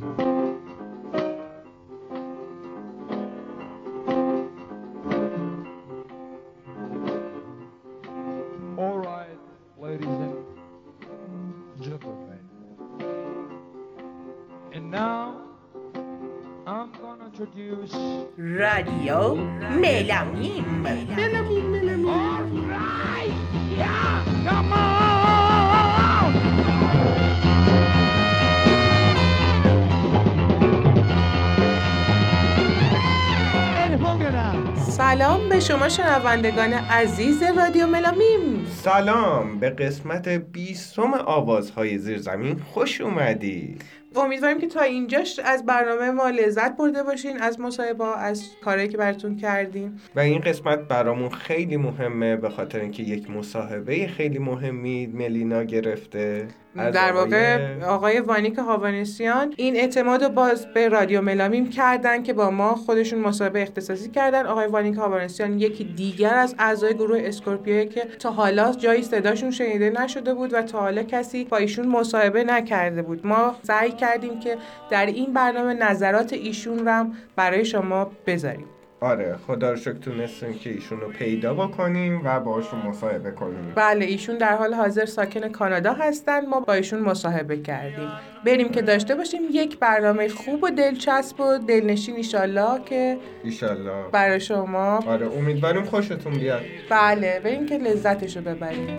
All right, ladies and gentlemen. And now I'm gonna introduce Radio Melamin. Melamin. سلام به شما شنوندگان عزیز رادیو ملامیم. سلام به قسمت بیستم آوازهای زیرزمین خوش اومدید. امیدواریم که تا اینجاش از برنامه ما لذت برده باشین از مصاحبه از کاری که براتون کردیم. و این قسمت برامون خیلی مهمه به خاطر اینکه یک مصاحبه خیلی مهمی ملینا گرفته. در واقع آقای وانیک هاوانسیان این اعتماد رو باز به رادیو ملامیم کردن که با ما خودشون مصاحبه اختصاصی کردن. آقای وانیک هاوانسیان یکی دیگر از اعضای گروه اسکورپیو که تا حالا جایی صداشون شنیده نشده بود و تا حالا کسی با ایشون مصاحبه نکرده بود. ما سعی کردیم که در این برنامه نظرات ایشون رو برای شما بذاریم. آره خدا رو شکر تونستیم که ایشون رو پیدا بکنیم و باشون مصاحبه کنیم. بله ایشون در حال حاضر ساکن کانادا هستن. ما با ایشون مصاحبه کردیم. بریم که داشته باشیم یک برنامه خوب و دلچسب و دلنشین ایشالله که ایشالله. برای شما. آره امیدواریم خوشتون بیاد. بله بریم که لذتش رو ببریم.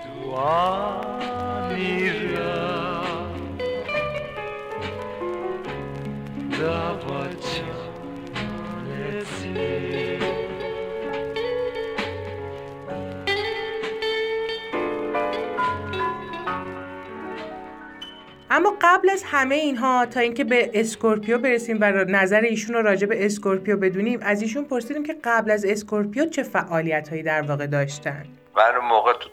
اما قبل از همه اینها تا اینکه به اسکورپیو برسیم و نظر ایشون راجع به اسکورپیو بدونیم از ایشون پرسیدیم که قبل از اسکورپیو چه فعالیت هایی در واقع داشتن. من اون موقع تو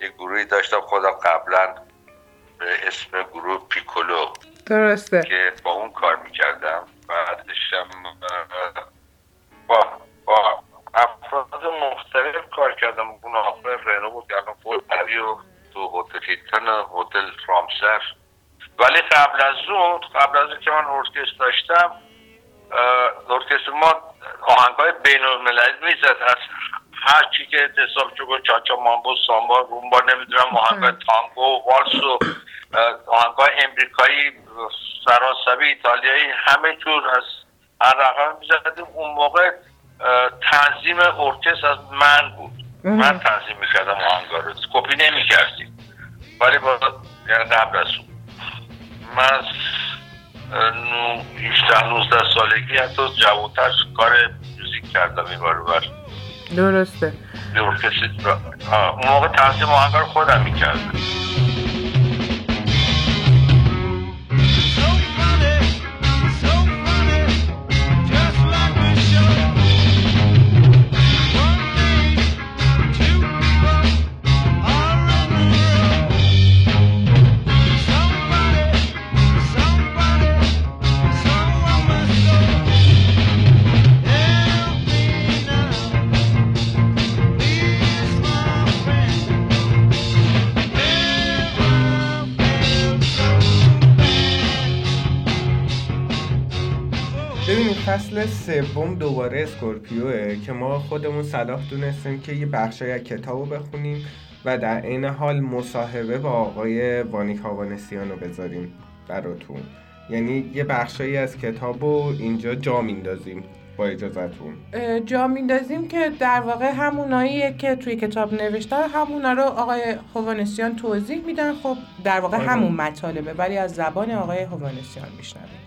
یه گروهی داشتم خودم قبلا به اسم گروه پیکولو درسته. که با اون کار می‌کردم. بعدشم با با افراد مختلف کار کردم. اون آخر رنو بود الان فول و تو هتل هیتن هتل رامسر. ولی قبل از اون قبل از که من ارکستر داشتم ارکستر ما آهنگ های بین المللی می‌زد از هر چی که حساب چون چاچا مامبو سامبا رومبا نمی‌دونم آهنگ تانگو والس و آهنگ های امریکایی فرانسوی ایتالیایی همه جور از هر رقم می‌زدیم. اون موقع تنظیم ارکستر از من بود. من تنظیم می‌کردم آهنگا رو. کپی نمی‌کردیم. ولی با یعنی قبل از اون. من از 18 19 سالگی حتی جوانتر کار موزیک کردم این بار بر درسته اون موقع تنظیم آهنگ رو خودم می‌کردم. سوم دوباره اسکورپیوه که ما خودمون صلاح دونستیم که یه بخشای از کتاب رو بخونیم و در عین حال مصاحبه با آقای وانیک هاوانسیان رو بذاریم براتون. یعنی یه بخشایی از کتاب رو اینجا جا میندازیم با اجازتون جا میندازیم که در واقع هموناییه که توی کتاب نوشته همونا رو آقای هوانسیان توضیح میدن. خب در واقع آره. همون مطالبه ولی از زبان آقای هوانسیان میشنویم.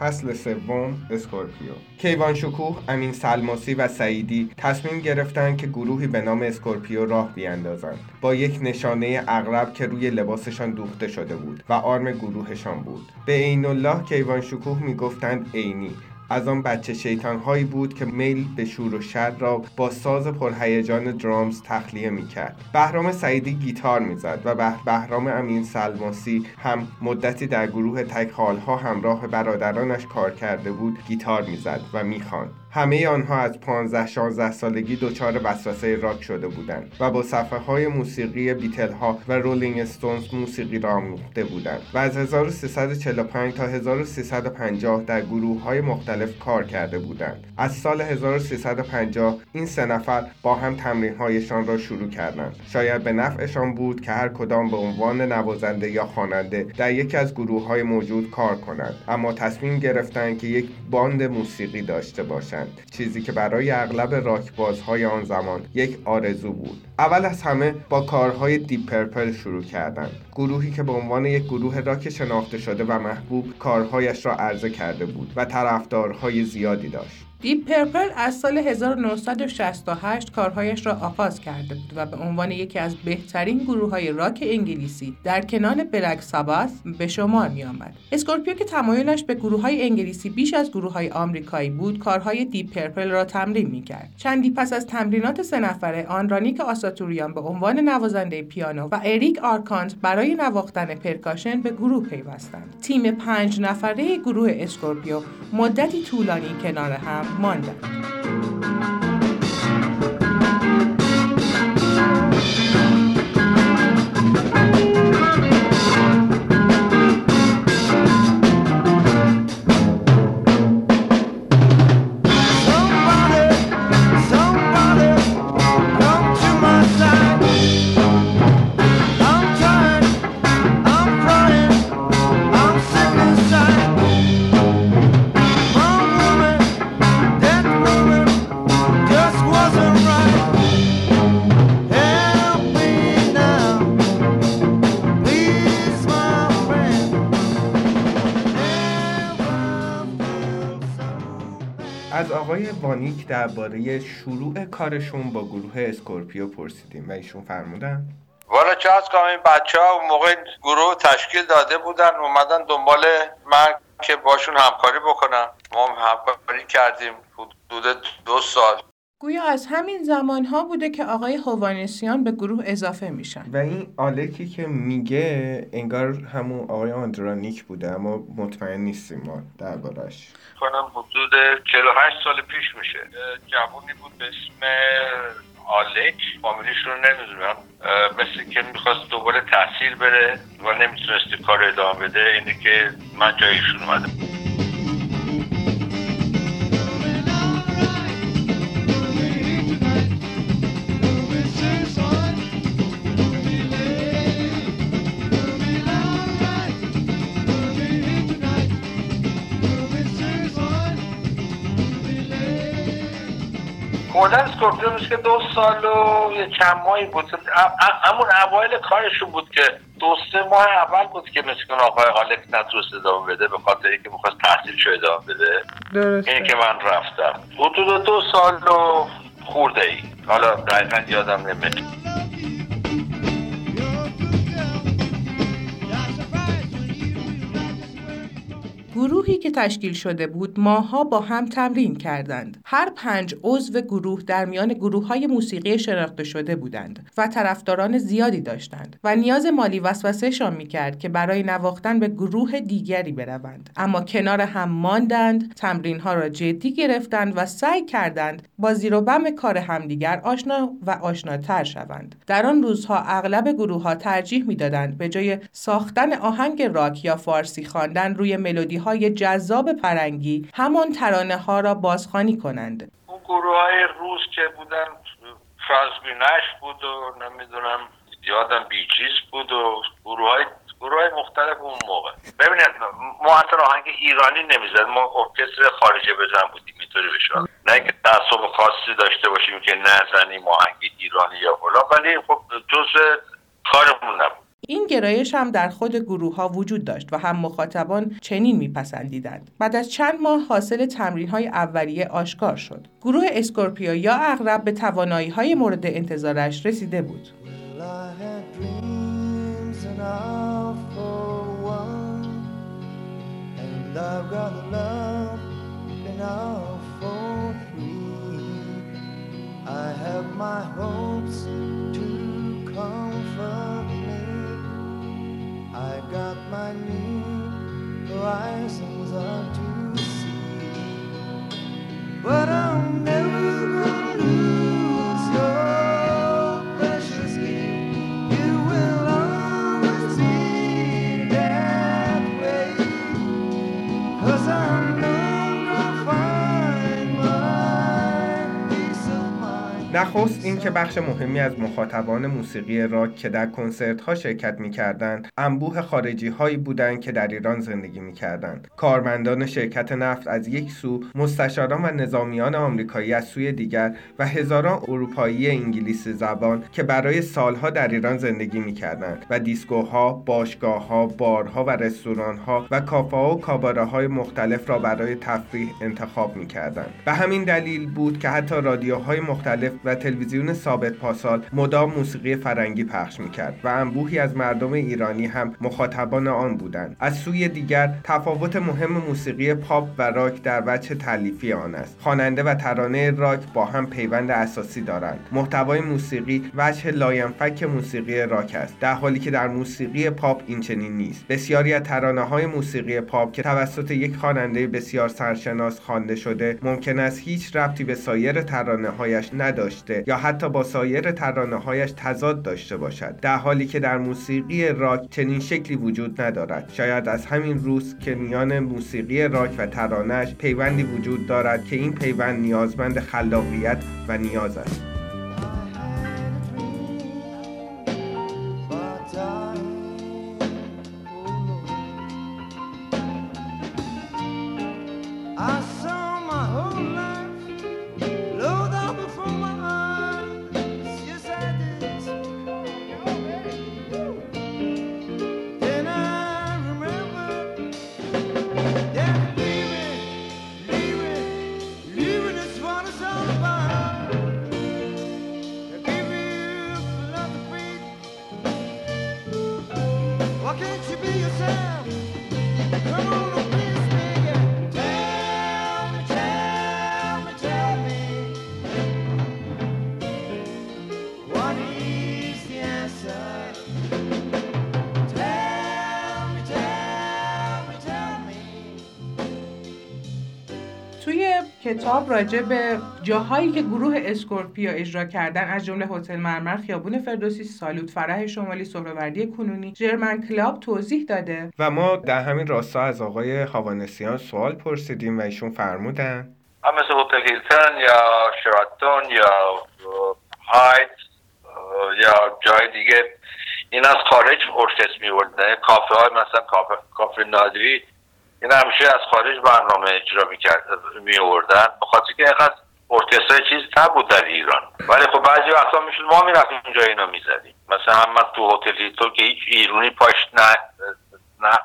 فصل سوم اسکورپیو. کیوان شکوه امین سلماسی و سعیدی تصمیم گرفتند که گروهی به نام اسکورپیو راه بیاندازند. با یک نشانه عقرب که روی لباسشان دوخته شده بود و آرم گروهشان بود. به عین الله کیوان شکوه می‌گفتند عینی. از آن بچه شیطان هایی بود که میل به شور و شر را با ساز پرهیجان درامز تخلیه می کرد. بهرام سعیدی گیتار می‌زد و بهرام امین سلماسی هم مدتی در گروه تک ها همراه برادرانش کار کرده بود گیتار می‌زد و می‌خواند. همه آنها از 15 16 سالگی دچار وسوسه راک شده بودند و با صفحه های موسیقی بیتل ها و رولینگ استونز موسیقی را آموخته بودند و از 1345 تا 1350 در گروه های مختلف کار کرده بودند. از سال 1350 این سه نفر با هم تمرین هایشان را شروع کردند. شاید به نفعشان بود که هر کدام به عنوان نوازنده یا خواننده در یکی از گروه های موجود کار کنند. اما تصمیم گرفتند که یک باند موسیقی داشته باشند چیزی که برای اغلب راکبازهای آن زمان یک آرزو بود. اول از همه با کارهای دیپ پرپل شروع کردند گروهی که به عنوان یک گروه راک شناخته شده و محبوب کارهایش را عرضه کرده بود و طرفدارهای زیادی داشت. دیپ پرپل از سال 1968 کارهایش را آغاز کرده بود و به عنوان یکی از بهترین گروه های راک انگلیسی در کنار بلک سابث به شمار می آمد. اسکورپیو که تمایلش به گروه های انگلیسی بیش از گروه های آمریکایی بود کارهای دیپ پرپل را تمرین می کرد. چندی پس از تمرینات سه نفره آن آندرانیک آساتوریان به عنوان نوازنده پیانو و اریک آرکانت برای نواختن پرکاشن به گروه پیوستند. تیم پنج نفره گروه اسکورپیو مدتی طولانی کنار هم ماندند. وانیک درباره شروع کارشون با گروه اسکورپیو پرسیدیم و ایشون فرمودن. والا چه از این بچه ها موقع گروه تشکیل داده بودن اومدن دنبال من که باشون همکاری بکنم. ما همکاری کردیم. حدود دو سال. گویا از همین زمان ها بوده که آقای هوانسیان به گروه اضافه میشن. و این آلکی که میگه انگار همون آقای آندرانیک بوده اما مطمئن نیستیم ما دربارش کنم حدود 48 سال پیش میشه. جوانی بود به اسم آلک. فامیلیش رو نمی‌دونم. مثل که می‌خواست دوباره تحصیل بره و نمی‌تونستی کار ادامه بده اینه که من جایشون اومدم. کلا اسکورپیو که دو سال و یه چند ماهی بود. همون اوایل کارشون بود که دو سه ماه اول بود که مثل آقای حالک نتونست ادامه بده به خاطر اینکه می‌خواست تحصیل ادامه بده. این که من رفتم. حدود دو سال و خورده ای حالا دقیقا یادم نمیاد. گروهی که تشکیل شده بود ماه‌ها با هم تمرین کردند. هر پنج عضو گروه در میان گروه های موسیقی شناخته شده بودند و طرفداران زیادی داشتند و نیاز مالی وسوسهشان می‌کرد که برای نواختن به گروه دیگری بروند. اما کنار هم ماندند، تمرین ها را جدی گرفتند و سعی کردند با زیر و بم کار همدیگر آشنا و آشناتر شوند. در آن روزها اغلب گروه ها ترجیح می‌دادند به جای ساختن آهنگ راک یا فارسی خواندن روی ملودی های جذاب فرنگی همان ترانه ها را بازخوانی کنند. اون گروه های روز که بودن فرانس بود و نمی‌دونم یادم بیچیز بود و گروه های گروه های مختلف اون موقع. ببینید ما اصلا آهنگ ایرانی نمی‌زدیم. ما ارکستر خارجه بزن بودیم اینطوری بشه. نه اینکه تعصب خاصی داشته باشیم که نزنیم آهنگ ایرانی یا فلان ولی خب جز کارمون نبود. این گرایش هم در خود گروه ها وجود داشت و هم مخاطبان چنین میپسندیدند. بعد از چند ماه حاصل تمرین های اولیه آشکار شد. گروه اسکورپیو یا عقرب به توانایی های مورد انتظارش رسیده بود. I I got my new horizons up to see. But I'm never نخست اینکه بخش مهمی از مخاطبان موسیقی راک که در کنسرت ها شرکت می کردند انبوه خارجی هایی بودند که در ایران زندگی می کردند کارمندان شرکت نفت از یک سو مستشاران و نظامیان آمریکایی از سوی دیگر و هزاران اروپایی انگلیسی زبان که برای سالها در ایران زندگی می کردند و دیسکوها، باشگاه بارها و رستوران ها و کافه و کاباره های مختلف را برای تفریح انتخاب می کردند. به همین دلیل بود که حتی رادیوهای مختلف و تلویزیون ثابت پاسال مدام موسیقی فرنگی پخش می‌کرد و انبوهی از مردم ایرانی هم مخاطبان آن بودند. از سوی دیگر تفاوت مهم موسیقی پاپ و راک در وجه تألیفی آن است. خواننده و ترانه راک با هم پیوند اساسی دارند. محتوای موسیقی وجه لاینفک موسیقی راک است. در حالی که در موسیقی پاپ این چنین نیست. بسیاری از ترانه های موسیقی پاپ که توسط یک خواننده بسیار سرشناس خوانده شده ممکن است هیچ ربطی به سایر ترانه هایش یا حتی با سایر ترانه هایش تضاد داشته باشد. در حالی که در موسیقی راک چنین شکلی وجود ندارد. شاید از همین روست که میان موسیقی راک و ترانهش پیوندی وجود دارد که این پیوند نیازمند خلاقیت و نیاز است. کتاب راجع به جاهایی که گروه اسکورپیو اجرا کردن از جمله هتل مرمر خیابون فردوسی سالوت فرح شمالی سهروردی کنونی German Club توضیح داده. و ما در همین راستا از آقای هاوانسیان سوال پرسیدیم و ایشون فرمودن. مثل هتل هیلتن یا شراتون یا هایت یا جای دیگه این از خارج ارکست میوردن کافه های مثلا کافه, کافه نادری این همیشه از خارج برنامه اجرا می‌کرد می آوردن بخاطر که اینقدر ارکسترای چیز نبود در ایران. ولی خب بعضی وقتا می‌شد ما می‌رفتیم اونجا اینا می‌زدیم. مثلا هم من تو هتل تو که هیچ ایرونی پاش نه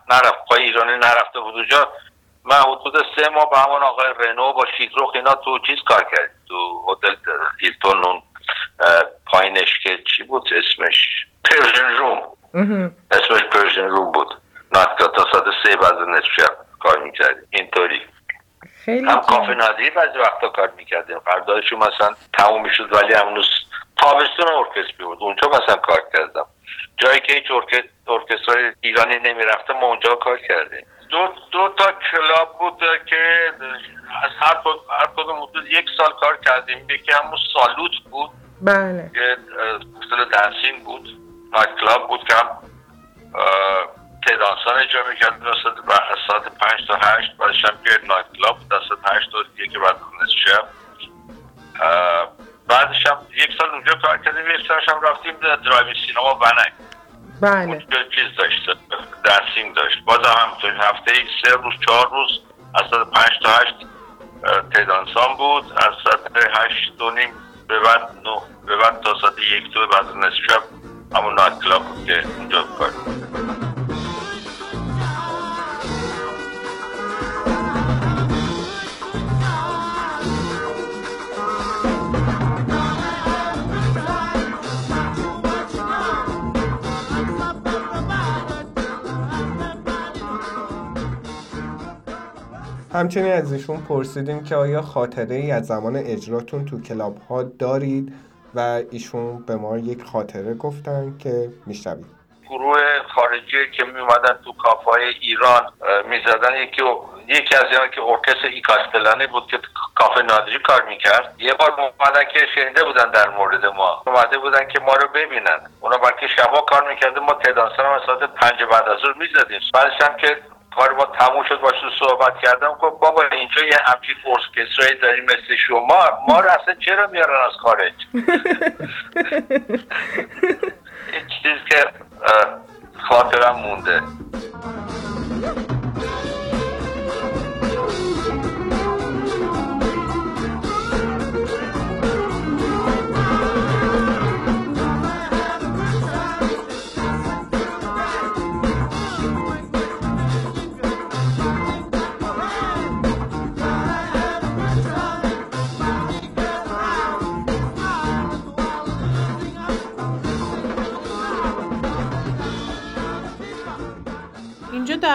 نرفت پای ایرانی نرفته بود اونجا من حدود سه ماه با همون آقای رنو با شیدروخ اینا تو چیز کار کرد تو هتل هیلتون اون پایینش که چی بود اسمش؟ Persian Room. اسمش Persian Room بود. night تا ساعت سه بعد نصف شب. کار می‌کردیم. اینطوری. خیلی هم کافه نادری بعضی وقتا کار می‌کردیم. قراردادشون مثلا تموم می‌شد ولی هنوز تابستون ارکستر بود. اونجا مثلا کار کردم. جایی که هیچ ارکسترای ایرانی نمی‌رفته ما اونجا کار کردیم. دو, دو تا club بود که از هر, هر کدوم حدود یک سال کار کردیم. یکی همون سالوت بود. بله. که dancing بود. nightclub بود که هم thé dansant اجرا می‌کرد از ساعت پنج تا هشت بعدش هم که nightclub. از ساعت هشت تا یکی بعد نصف شب. بعدش هم یک سال اونجا کار کردیم. یک سالش هم رفتیم درایو سینما ونک. بله. اونجا چیز داشت dancing داشت. باز هم همونطور هفته سه روز چهار روز از ساعت پنج تا هشت تهرانسان بود. از ساعت هشت و نیم به بعد نو به بعد تا ساعت یک تو بعد نصف شب همون نایت کلاب بود که اونجا کار همچنین از ایشون پرسیدیم که آیا خاطره ای از زمان اجراتون تو کلاب ها دارید و ایشون به ما یک خاطره گفتن که میشنوید؟ گروه خارجی که می اومدن تو کافای ایران می‌زدن یکی یکی از اینا که ارکستر ایکاستلانی بود که کافه نادری کار می‌کرد. یه بار اومدن که شنیده بودن در مورد ما. اومده بودن که ما رو ببینن. اونا بلکه شبا کار می‌کرده ما تهدانسان هم ساعت پنج بعد از ظهر می‌زدیم. بعدش هم که کار ما تموم شد باشه صحبت کردم گفت بابا اینجا یه همچین ارکسترایی داریم مثل شما ما رو اصلا چرا میارن از خارج؟ این چیز که خاطرم مونده.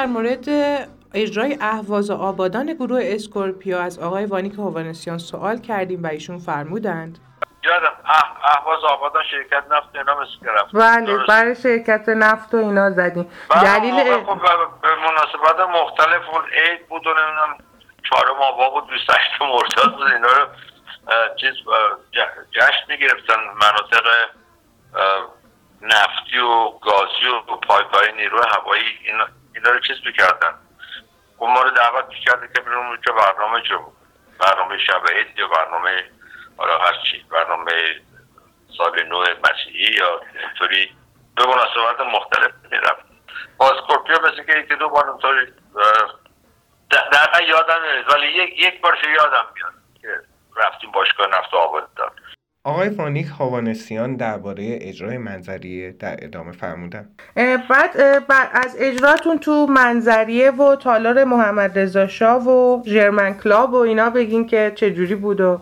در مورد اجرای اهواز آبادان گروه اسکورپیو از آقای وانیک هوانسیان سوال کردیم و ایشون فرمودند. یادم اهواز آبادان شرکت نفت اینا مثل بله برای شرکت نفت و اینا زدیم. دلیل خب به مناسبت مختلف اون عید بود و نمی‌دونم چهارم آبان بود 28 مرداد بود اینا رو چیز جشن می‌گرفتن مناطق نفتی و گازی و پایپای نیرو هوایی اینا اینا رو چیز می‌کردن؟ اون ما رو دعوت می‌کرده که بریم چه برنامه جو برنامه شب یا برنامه حالا هر چی برنامه سال نو مسیحی یا اینطوری. به مناسبت مختلف می‌رفت. با اسکورپیو مثل که یکی دو بار اونطوری در یادم نیست ولی یک, یک بارش یادم میاد که رفتیم باشگاه نفت آباد دار آقای وانیک هاوانسیان درباره اجرای منظریه در ادامه فرمودن. بعد از اجراتون تو منظریه و تالار محمد رضا شاه و German Club و اینا بگین که چجوری بود و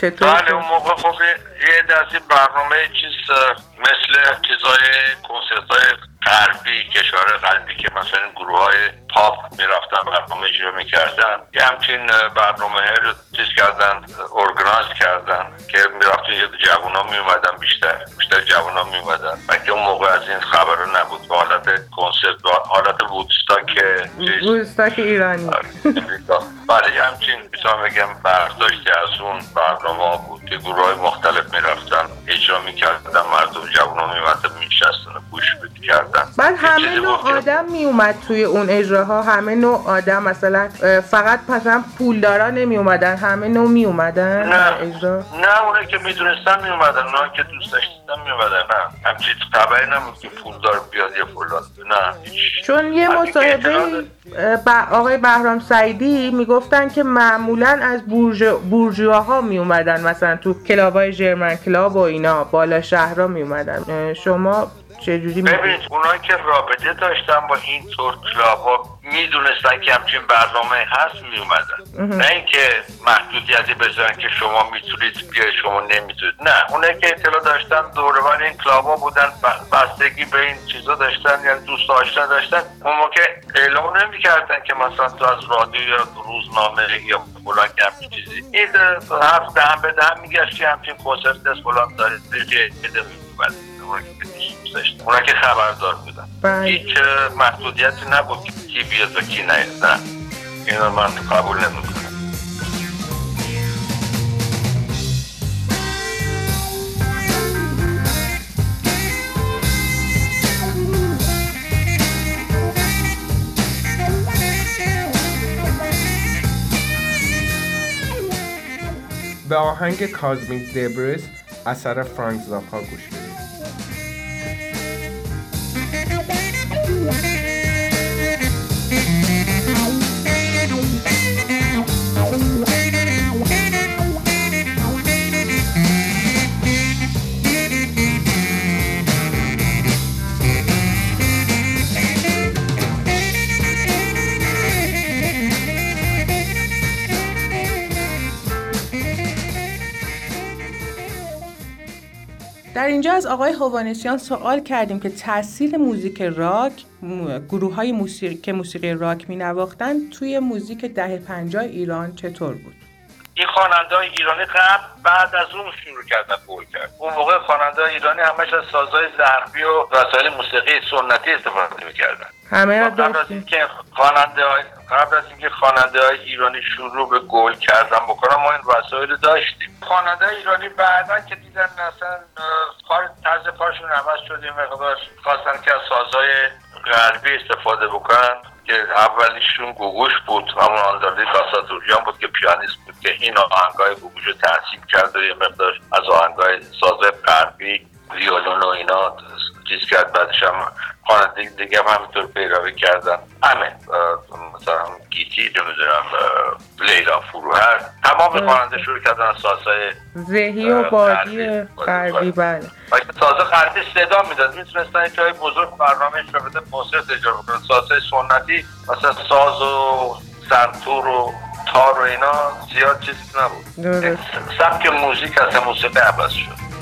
چطور بله اون موقع خب یه دستی برنامه چیز مثل چیزای کنسرت های غربی کشور غربی که مثلا گروه های پاپ می‌رفتن برنامه اجرا می‌کردن. یه همچین برنامه رو چیز کردن ارگناز کردن که می‌رفتن یه جوان ها میومدن بیشتر بیشتر جوان ها میومدن و که اون موقع از این خبر نبود به حالت کنسرت حالت وودستاک وودستاک ایرانی. آره، بله همچین می‌تونم بگم برداشتی از اون برنامه بود که گروه های مختلف می‌رفتن اجرا می‌کردن مردم. جوان ها میومدن میشستن گوش می‌کردن بعد همه نوع آدم میومد توی اون اجراها. همه نوع آدم مثلا فقط مثلا پولدارا نمی اومدن همه نوع می اومدن نه اجرا؟ نه اونه که می‌دونستن می اومدن نه که دوست داشتن می اومدن نه. همچین خبری نبود که پولدار بیاد یه فلان. نه چون یه مصاحبه آقای بهرام سعیدی می‌گفتن که معمولا از بورژواها می اومدن مثلا تو club های German Club و اینا بالا شهرها می اومدن شما چجوری ببینید اونایی که رابطه داشتن با این طور club ها می‌دونستن که همچین برنامه هست میومدن نه اینکه محدودیتی بذارن که شما می‌تونید بیای شما نمی‌تونید. نه اونایی که اطلاع داشتن دور و بر این club ها بودن بستگی به این چیزا داشتن یعنی دوست داشتن داشتن. اون موقع اعلام نمی‌کردن که مثلا تو از رادیو یا روزنامه یا فلان همچین چیزی. این حرف دهم به دهم میگشت که همچین کنسرت فلان داره. که اونا که خبردار بودن. بله. هیچ محدودیتی نبود که کی بیاد و کی نیاد نه. اینو من قبول نمی‌کنم. به آهنگ کازمیک دبرس اثر فرانک زاپا گوش از آقای هوانسیان سوال کردیم که تاثیر موزیک راک گروه های موسیقی که موسیقی راک می نواختن توی موزیک دهه پنجاه ایران چطور بود؟ این خواننده ایرانی قبل بعد از اون شروع کردن گل کرد. اون موقع خواننده ایرانی همش از سازهای ضربی و وسایل موسیقی سنتی استفاده می‌کردن. همه قبل از اینکه خواننده قبل از اینکه خواننده های ایرانی شروع به گل کردن بکنن ما این وسایل داشتیم. خواننده ایرانی بعدا که دیدن مثلا کار طرز کارشون عوض شد این مقدار خواستن که از سازهای غربی استفاده بکنن. که اولیشون گوگوش بود همون آنداردی کاساتوریان بود که پیانیست بود که این آهنگای گوگوش رو تحصیل کرد و یه مقدار از آهنگای سازه غربی ویولون و اینا چیز کرد بعدش هم خواننده دیگه هم همینطور پیروی کردن. همه مثلا گیتی نمی‌دونم لیلا فروهر تمام خواننده شروع کردن از سازهای زهی و بادی غربی بله. ساز غربی صدا می‌داد. می‌تونستن جای بزرگ برنامه شبه موسیقی اجرا بکنن سازهای سنتی مثلا ساز و سنتور و تار و اینا زیاد چیزی نبود. سبک موزیک از موسیقی عوض شد.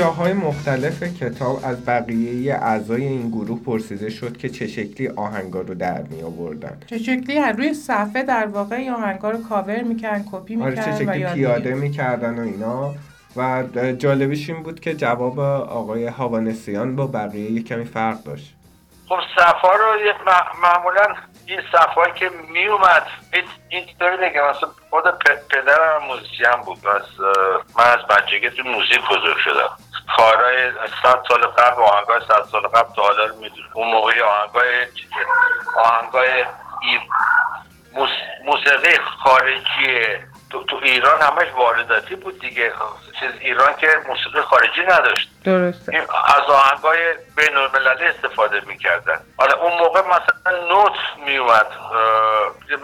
جاهای مختلف کتاب از بقیه اعضای این گروه پرسیده شد که چه شکلی آهنگا رو در می آوردن. چه شکلی؟ هر روی صفحه در واقع آهنگا رو کاور می‌کردن کپی می‌کردن آره چه شکلی پیاده می‌کردن و اینا. و جالبش این بود که جواب آقای هاوانسیان با بقیه یه کمی فرق داشت. خب صفحه رو معمولا این صفحه که می اومد این طوری بگم مثلا خود پدرم موزیسین بود. از من از بچگی تو موزیک بزرگ شدم. کارهای صد سال قبل آهنگای صد سال قبل تا حالا رو می‌دونم. اون موقعی آهنگای آهنگای موسیقی خارجی تو, تو ایران همش وارداتی بود دیگه. چیز ایران که موسیقی خارجی نداشت. درسته. از آهنگای بین المللی استفاده می‌کردن. حالا اون موقع مثلا نوت میومد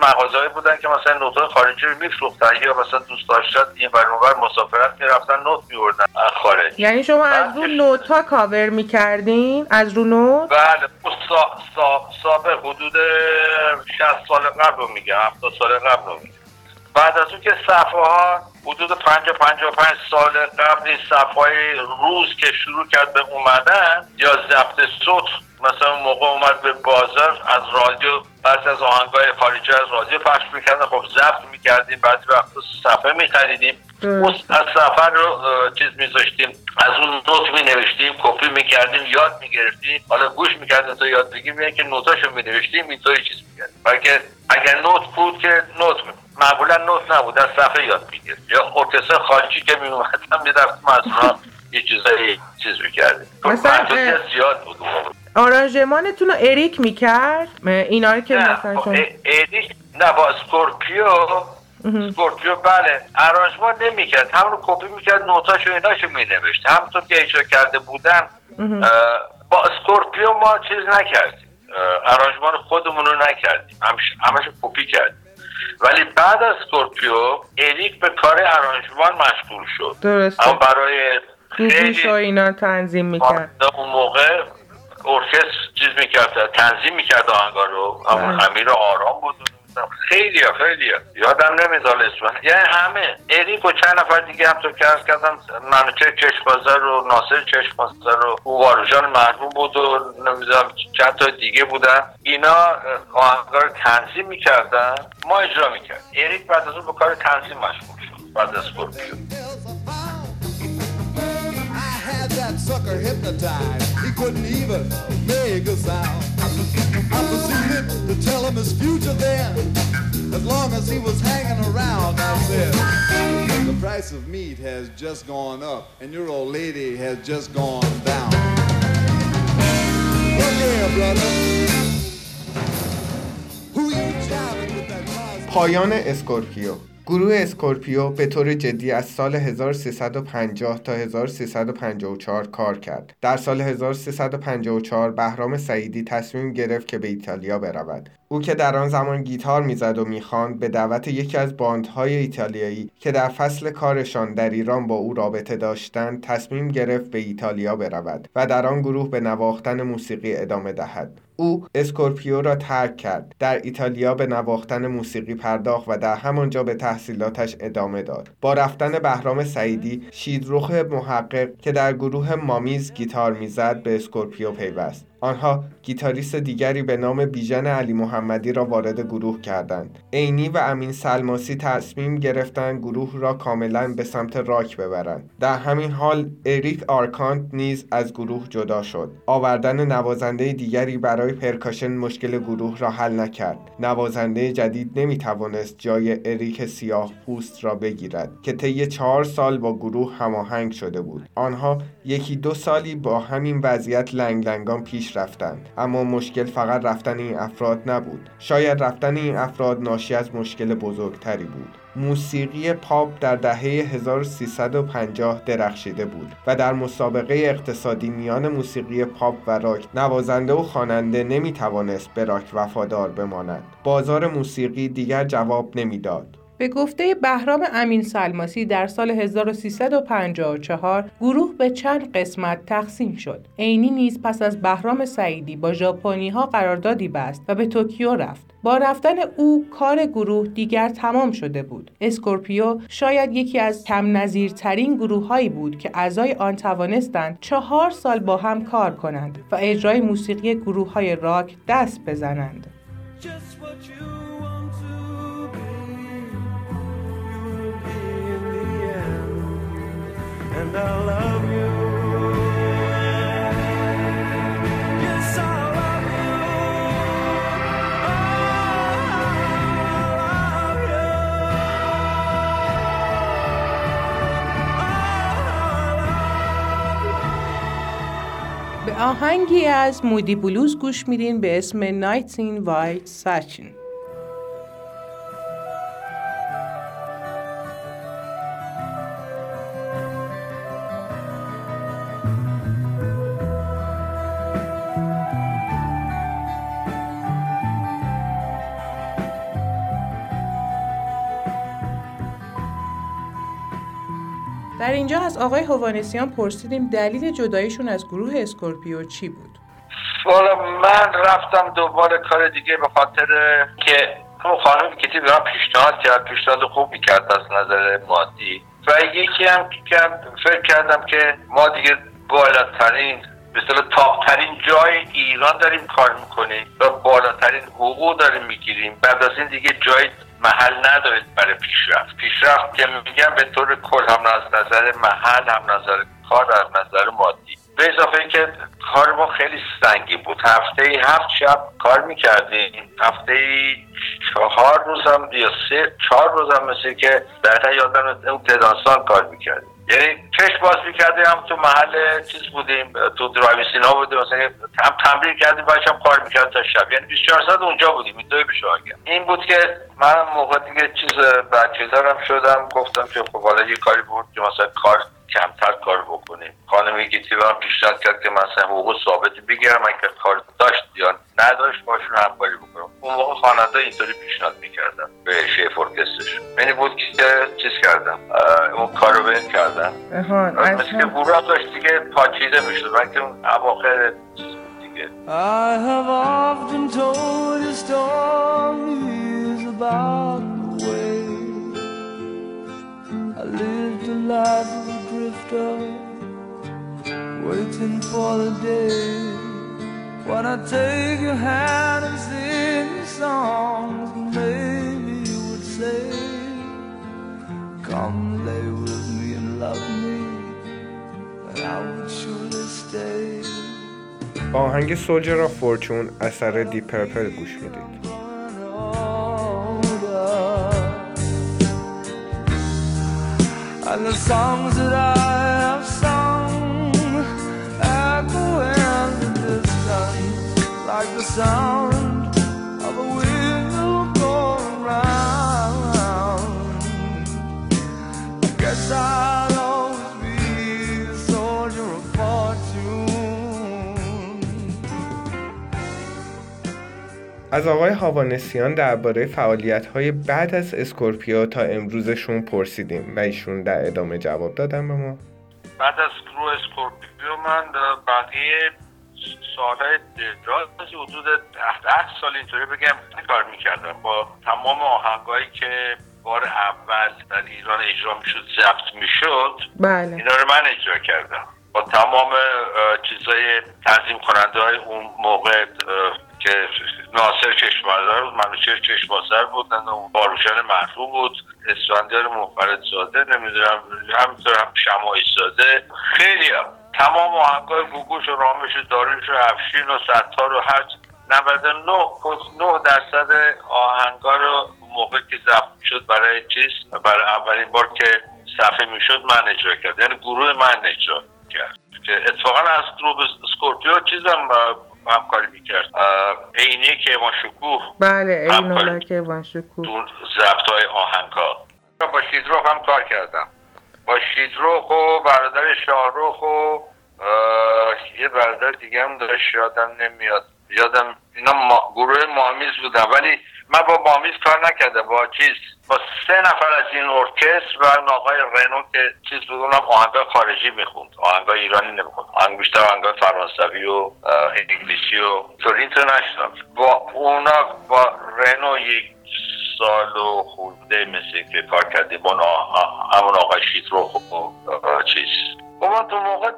مغازهایی بودن که مثلا نوت خارجی رو میفروختن یا مثلا دوست داشتن این برموبر مسافرت می‌رفتن نوت میوردن خارج. یعنی شما از رو نوت ها کاور می‌کردین؟ از رو نوت؟ بله سابق حدود 60 سال قبل رو میگم 70 سال قبل رو میگم بعد از اون که صفحه ها حدود 50 55 سال قبل این صفحه روز که شروع کرد به اومدن یا ضبط صوت مثلا موقع اومد به بازار از رادیو بعضی از آهنگای خارجی از رادیو پخش می‌کردن. خب ضبط می‌کردیم بعضی وقت صفحه میخریدیم. از صفحه رو چیز میذاشتیم. از اون نوت می نوشتیم کپی می‌کردیم یاد می‌گرفتیم. حالا گوش می‌کردیم تا یاد بگیم که نوتاشو می نوشتیم اینطوری چیز می‌کردیم. بلکه اگر نوت بود که نوت معمولا نوت نبود از صفحه یاد میگرد یا ارکستر خارجی که می اومدن می‌رفتیم از یه چیزایی چیز می‌کردیم مثلا زیاد بود آرانژمانتون رو اریک می‌کرد؟ اینا که مثلا خب، اریک نه با اسکورپیو. اسکورپیو بله. آرانژمان نمی‌کرد. همون کپی می‌کرد نوتاشو ایناشو مینوشت. همونطور که اجرا کرده بودن با اسکورپیو ما چیز نکردیم. آرانژمان خودمون رو نکردیم. همش کپی کردیم. ولی بعد از اسکورپیو اریک به کار آرانژمان مشغول شد. درسته. اما برای خیلی اینا تنظیم می‌کرد. اون موقع ارکستر چیز می‌کرد تنظیم می‌کرد آهنگا رو. اما بله. امیر آرام بود. خیلی خیلی یادم نمیدال اسم یعنی همه. اریک و چند نفر دیگه هم تو که ارز کردم منوچه چشمازر و ناصر چشمازر و واروجان مرحوم بود و نمی‌دونم چند تا دیگه بودن. اینا آهنگا رو تنظیم می‌کردن. ما اجرا می‌کرد اریک بعد از اون به کار تنظیم مشغول شد. بعد از that sucker hypnotized. He couldn't even make a sound. I proceeded to tell him his future then, as long as he was hanging around. I said, the price of meat has just gone up, and your old lady has just gone down. Look here, brother. Who you with that پایان اسکورپیو گروه اسکورپیو به طور جدی از سال 1350 تا 1354 کار کرد. در سال 1354 بهرام سعیدی تصمیم گرفت که به ایتالیا برود. او که در آن زمان گیتار می‌زد و می‌خواند به دعوت یکی از باندهای ایتالیایی که در فصل کارشان در ایران با او رابطه داشتند تصمیم گرفت به ایتالیا برود و در آن گروه به نواختن موسیقی ادامه دهد. او اسکورپیو را ترک کرد. در ایتالیا به نواختن موسیقی پرداخت و در همانجا به تحصیلاتش ادامه داد. با رفتن بهرام سعیدی شیدروخ محقق که در گروه مامیز گیتار می‌زد به اسکورپیو پیوست. آنها گیتاریست دیگری به نام بیژن علی محمدی را وارد گروه کردند. عینی و امین سلماسی تصمیم گرفتند گروه را کاملا به سمت راک ببرند. در همین حال اریک آرکانت نیز از گروه جدا شد. آوردن نوازنده دیگری برای پرکاشن مشکل گروه را حل نکرد. نوازنده جدید نمی توانست جای اریک سیاه پوست را بگیرد که طی چهار سال با گروه هماهنگ شده بود. آنها یکی دو سالی با همین وضعیت لنگ لنگان پیش رفتند اما مشکل فقط رفتن این افراد نبود. شاید رفتن این افراد ناشی از مشکل بزرگتری بود. موسیقی پاپ در دهه 1350 درخشیده بود و در مسابقه اقتصادی میان موسیقی پاپ و راک نوازنده و خواننده نمی توانست به راک وفادار بماند. بازار موسیقی دیگر جواب نمی‌داد. به گفته بهرام امین سلماسی در سال 1354 گروه به چند قسمت تقسیم شد. عینی نیز پس از بهرام سعیدی با ژاپنی ها قراردادی بست و به توکیو رفت. با رفتن او کار گروه دیگر تمام شده بود. اسکورپیو شاید یکی از کم نظیرترین گروه هایی بود که اعضای آن توانستند چهار سال با هم کار کنند و اجرای موسیقی گروه های راک دست بزنند. به آهنگی از مودی بلوز گوش میدین به اسم نایتس این وایت ساچین در اینجا از آقای هوانسیان پرسیدیم دلیل جداییشون از گروه اسکورپیو چی بود؟ والا من رفتم دوباره کار دیگه به خاطر که اون خانم کتی به پیشنهاد کرد پیشنهاد خوبی کرد از نظر مادی. و یکی هم که فکر کردم که ما دیگه بالاترین مثلا تاپترین جای ایران داریم کار می‌کنیم و بالاترین حقوق داریم می‌گیریم. بعد از این دیگه جای محل ندارید برای پیشرفت. پیشرفت که میگم به طور کل هم از نظر محل هم نظر کار هم نظر مادی. به اضافه که کار ما خیلی سنگی بود. هفته ای هفت شب کار می‌کردیم. هفته ای چهار روزم یا سه چهار روزم مثل که در یادم اون تدانسان کار می‌کردیم. یعنی چشم باز می‌کردیم هم تو محل چیز بودیم تو درایو سینا بودیم مثلا هم تمرین کردیم باید هم کار می‌کرد تا شب. یعنی 24 ساعت اونجا بودیم این دوی این بود که من موقع دیگه چیز بچه دارم شدم گفتم که خب حالا یه کاری بود که مثلا کار کمتر کار بکنیم. خانم گیتی هم پیشنهاد کرد که مثلا حقوق ثابتی بگیرم اگر کار داشت یا نداشت باشون همکاری بکنم. اون موقع خواننده اینطوری پیشنهاد می‌کردم به شیف ارکسترش. یعنی بود که چیز کردم اون کار رو بین کردم مثل که گروه داشت دیگه پاچیده می‌شد. من که اون اواخر دیگه. I have often told stories about the way I lived a life of a drifter Waiting for the day When I take your hand and sing songs, maybe you would say, Come lay with me and love me, and I would surely stay. آهنگ سولجر آف فورچون اثر دی پرپل گوش میدید And the songs that I have sung Echo in the distance Like the sound از آقای هاوانسیان درباره فعالیت های بعد از اسکورپیو تا امروزشون پرسیدیم و ایشون در ادامه جواب دادن به ما. بعد از گروه اسکورپیو من بقیه سالهای درازی حدود ده سال اینطوری بگم کار می‌کردم؟ با تمام آهنگایی که بار اول در ایران اجرا می‌شد ضبط می‌شد بله. اینا رو من اجرا کردم. با تمام چیزای تنظیم کننده های اون موقع که ناصر چشمازر بود منوچهر چشمازر بود باروشان مرفوع بود. اسفندیار مفرد زاده نمی‌دونم همینطور هم شمایی زاده. خیلی هم. تمام آهنگای گوگوش و رامش و داریش و افشین و ستار و هر 99 درصد آهنگا رو موقع که ضبط شد برای چیز برای اولین بار که صفحه می‌شد من اجرا کرد. یعنی گروه من اجرا کرد. که اتفاقا از گروه اسکورپیو چیزم همکاری می‌کرد. عینی که ایوان شکوه بله عینی که ایوان شکوه تو ضبط های آهنگ ها با شیدروخ هم کار کردم. با شیدروخ و برادر شاهروخ و یه برادر دیگه هم داشت یادم نمیاد. یادم اینا ما... گروه مامیز بودن. ولی من با مامیز کار نکرده با چیز با سه نفر از این ارکستر و آقای رنو که چیز بود اونم آهنگای خارجی می‌خوند. آهنگای ایرانی نمی‌خوند. آهنگ بیشتر آهنگای فرانسوی و انگلیسی و اینترنشنال. با اونا با رنو یک سال و خورده مثل که کار کردیم. با همون آقای شیترو و چیز. ما تو موقع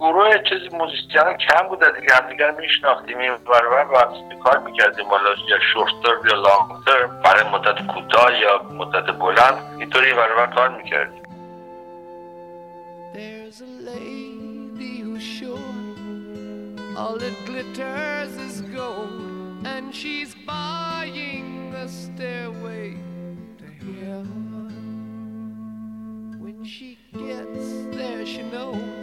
گروه چیزی موزیسیان کم بوده دیگه هم دیگر میشناختیم این برابر و کار می‌کردیم؟ بالا یا شورتر یا لانگتر برای مدت کوتاه یا مدت بلند اینطوری برابر کار می‌کردیم. There's a lady who's sure all it glitters is gold and she's buying the stairway to heaven when she gets there she knows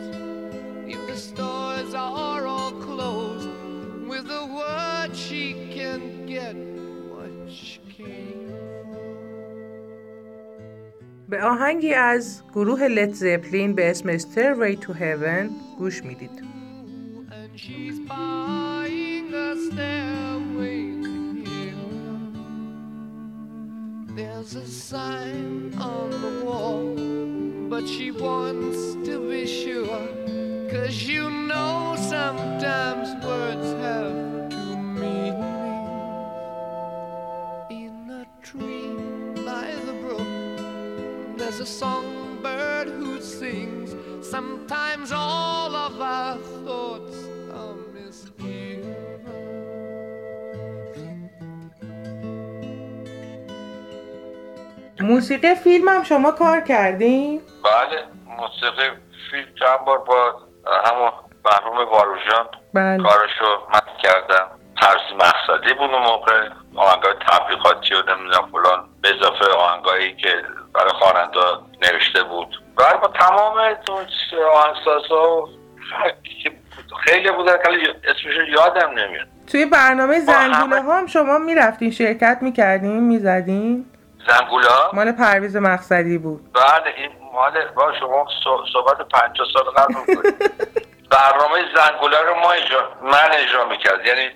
stores are all closed with the word she can get what she came به آهنگی از گروه لت زپلین به اسم Stairway to Heaven گوش میدید. There's a sign on the wall, but she wants to be sure Cause you know sometimes words have two meanings. In a tree by the brook, there's a songbird who sings. Sometimes all of our thoughts are misgiven. موسیقی فیلم هم شما کار کردین؟ بله موسیقی فیلم چند بار با همون محروم واروژان بله. کارشو من کردم. ترسی مقصدی بود اون موقع. آهنگای تبلیغاتی و نمی‌دونم فلان. به اضافه آهنگایی که برای خواننده نوشته بود. و با تمام آهنگسازا خیلی بودن که اسمشون یادم نمیاد. توی برنامه زنگوله ها هم شما می‌رفتین شرکت می‌کردین می‌زدین؟ زنگوله مال پرویز مقصدی بود. بله این مال با شما صحبت 50 سال قبل برنامه زنگوله رو ما اجرا من اجرا می‌کرد. یعنی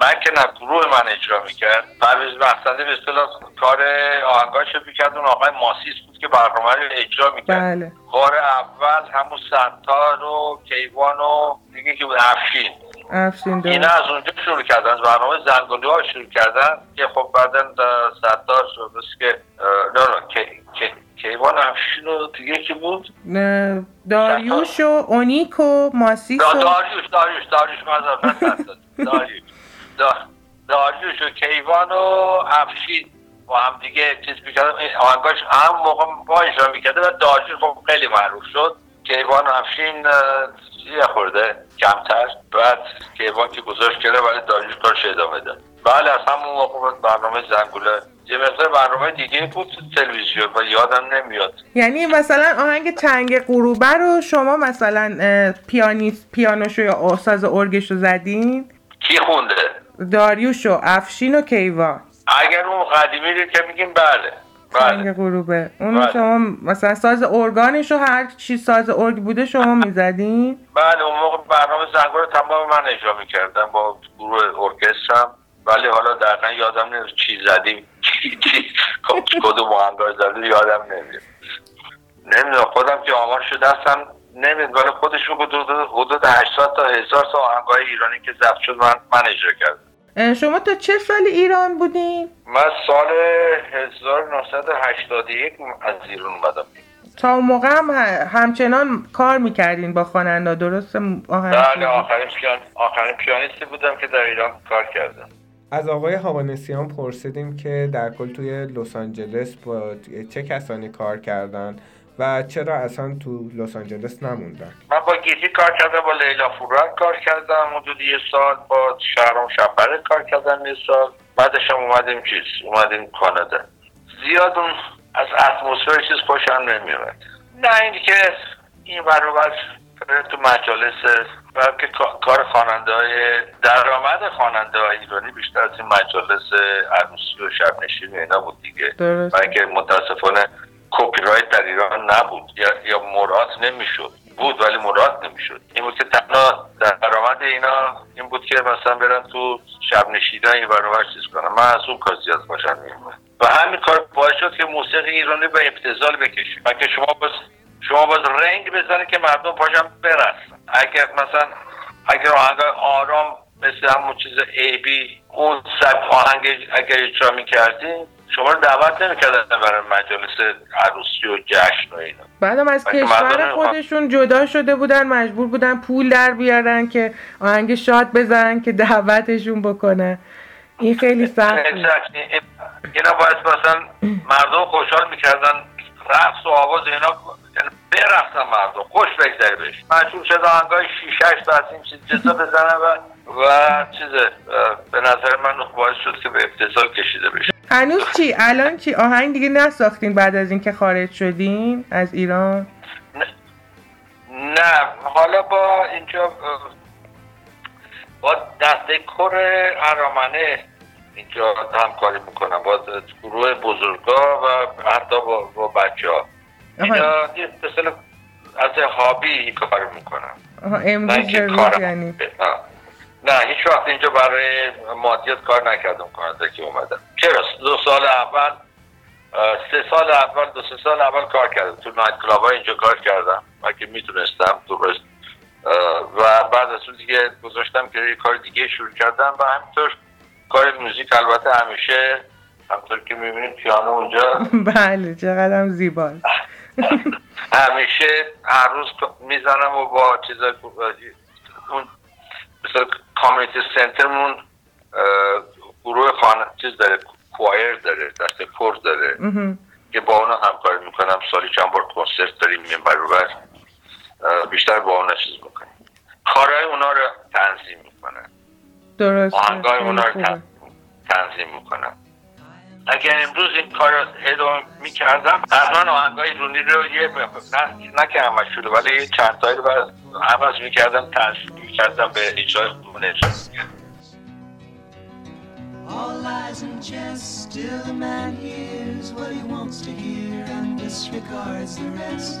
من که نه گروه من اجرا می‌کرد. پرویز مقصدی به اصطلاح کار آهنگاش می‌کرد. اون آقای ماسیس بود که برنامه رو اجرا می‌کرد. بله. بار اول همون سنتار و کیوان و دیگه که بود افشین. افشین اینا از اونجا شروع کردن. از برنامه زنگولی ها شروع کردن که خب بعدا ستار شد. که نه نه کیوان افشین و دیگه کی بود؟ داریوش و اونیک و ماسیس و داریوش داریوش داریوش داریوش. داریوش و کیوان و افشین با هم دیگه چیز می‌کردم آهنگاش هم موقع با اجرا می‌کرده و داریوش خب خیلی معروف شد. کیوان و افشین یه خورده کمتر. بعد کیوان که گذاشت کرده ولی داریوش کارش ادامه داد. بله از همون موقع برنامه زنگوله یه مقدار برنامه دیگه بود تلویزیون و یادم نمیاد. یعنی مثلا آهنگ چنگ غروبه رو شما مثلا پیانیست پیانوشو یا آساز ارگش رو زدین؟ کی خونده؟ داریوش و افشین و کیوان. اگر اون قدیمی رو که میگیم بله. بله. غروبه. اون بله. شما مثلا ساز ارگانش هر چی ساز ارگ بوده شما می‌زدین؟ بله اون موقع برنامه زنگار تمام من اجرا می‌کردم با گروه ارکسترم. ولی حالا دقیقا یادم نمیاد چی زدیم. کدوم آهنگار زدیم یادم نمیاد. نمی‌دونم خودم که آمار شده هستم نمی‌دونم ولی خودشون حدود 80 تا هزار تا آهنگای ایرانی که ضبط شد من, من اجرا کردم. شما تا چه سال ایران بودین؟ من سال 1981 از ایران اومدم. تا اون موقع هم همچنان کار می‌کردین با خواننده درست؟ آهنگ بله آخرین, پیان... آخرین پیانیستی بودم که در ایران کار کردم. از آقای هاوانسیان پرسیدیم که در کل توی لس آنجلس با چه کسانی کار کردن و چرا اصلا تو لس آنجلس نموندن؟ من با گیتی کار کردم با لیلا فوران کار کردم. حدود یه سال با شهرام شپره کار کردم یه سال. بعدش هم اومدیم چیز اومدیم کانادا. زیاد اون از اتمسفر چیز خوشم نمیاد نه اینی که این برابر تو مجالس و که کار خواننده های درآمد خواننده های ایرانی بیشتر از این مجالس عروسی و شب نشین اینا بود دیگه. و اینکه متاسفانه کپی رایت در ایران نبود یا, یا مراد نمی‌شد. بود ولی مراد نمی‌شد. این بود که تنها درآمد اینا این بود که مثلا برن تو شب نشیدن این برابر چیز کنن. من از اون کار زیاد باشم و همین کار باعث شد که موسیقی ایرانی به ابتزال بکشید و که شما بس شما باز رنگ بزنه که مردم پاشم برسن. اگر مثلا اگر آهنگ آرام مثل همون چیز ای بی اون سب آهنگ اگر اجرا می‌کردین شما رو دعوت نمی‌کردن برای مجالس عروسی و جشن و اینا. بعدم از کشور خودشون جدا شده بودن مجبور بودن پول در بیارن که آهنگ شاد بزنن که دعوتشون بکنه این خیلی سخت اینا باید مثلا مردم خوشحال می‌کردن رقص و آواز اینا یعنی برفتن مردم. خوش بگذره بهش مجبور شد آهنگای شیشش تا از این چیز جزا بزنن و و چیزه به نظر من باعث شد که به ابتزال کشیده بشه. هنوز چی؟ الان چی؟ آهنگ دیگه نساختین بعد از اینکه خارج شدین از ایران؟ نه, حالا با اینجا با دسته کور ارامنه اینجا همکاری می‌کنم. با گروه بزرگا و حتی با, با بچه ها اینا از هابی کار می‌کنم امروز یعنی. نه هیچ وقت اینجا برای مادیات کار نکردم کننده که اومدم. چرا؟ دو سال اول سه سال اول دو سه سال اول کار کردم. تو نایت کلاب اینجا کار کردم. من که می‌تونستم درست. و بعد از اون دیگه گذاشتم که یه کار دیگه شروع کردم و همینطور کار موزیک البته همیشه همطور که می‌بینید پیانو اونجا. بله چقدر هم زیباست همیشه هر روز می‌زنم و با چیزا اون مثلا کامیونیتی سنترمون گروه خانه چیز داره کوایر داره دست کور داره. که با اونا همکاری می‌کنم. سالی چند بار کنسرت داریم مییم برابر. بیشتر با اونا چیز می‌کنیم. کارهای اونا رو تنظیم می‌کنن درست. آهنگای اونا رو تنظیم می‌کنم. اگر امروز این کار رو ادامه می‌کردم حتما آهنگای رونی رو یه نه, که همش شده ولی چند تایی رو عوض می‌کردم تنظیم می‌کردم به اجرای خونه All lies and jest, still the man hears what he wants to hear and disregards the rest.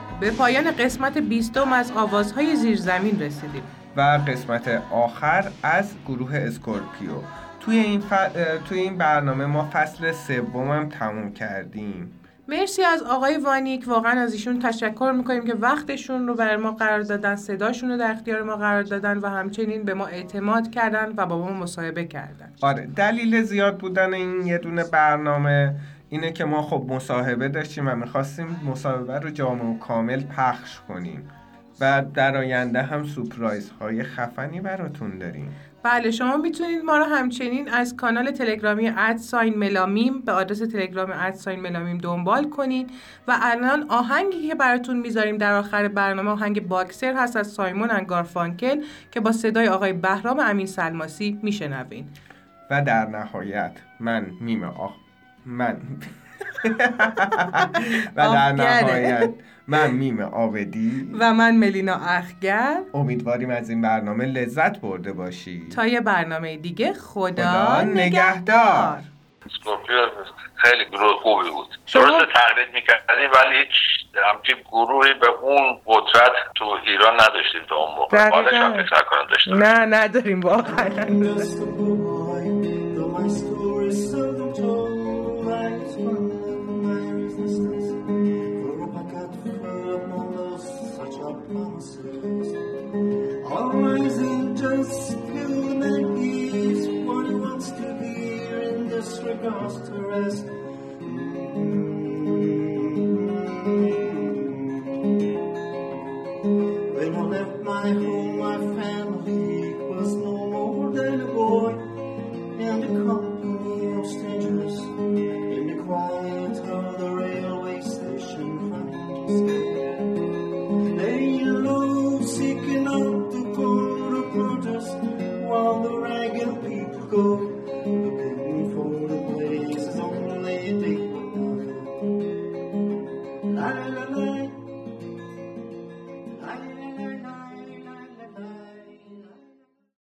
به پایان قسمت بیستم از آوازهای زیرزمین رسیدیم. و قسمت آخر از گروه اسکورپیو. توی این, توی این برنامه ما فصل سومم تموم کردیم. مرسی از آقای وانیک. واقعا از ایشون تشکر می‌کنیم که وقتشون رو برای ما قرار دادن صداشون رو در اختیار ما قرار دادن و همچنین به ما اعتماد کردن و با ما مصاحبه کردن. آره دلیل زیاد بودن این یه دونه برنامه. اینه که ما خب مصاحبه داشتیم و می‌خواستیم مصاحبه رو جامع و کامل پخش کنیم و در آینده هم سپرایز های خفنی براتون داریم. بله شما می‌تونید ما رو همچنین از کانال تلگرامی ادساین ملامیم به آدرس تلگرام ادساین ملامیم دنبال کنید و الان آهنگی که براتون می‌ذاریم در آخر برنامه آهنگ باکسر هست از سایمون انگارفانکل که با صدای آقای بهرام امین سلماسی میشنوین. و در نهایت من میم آه من. و در نهایت من میم آبدی. و من ملینا اخگر. امیدواریم از این برنامه لذت برده باشی تا یه برنامه دیگه خدا, خدا نگهدار. خیلی گروه خوبی بود. درست تقلید می‌کردیم ولی هیچ همچین گروهی به اون قدرت تو ایران نداشتیم تو اون موقع. نه نداریم واقعا.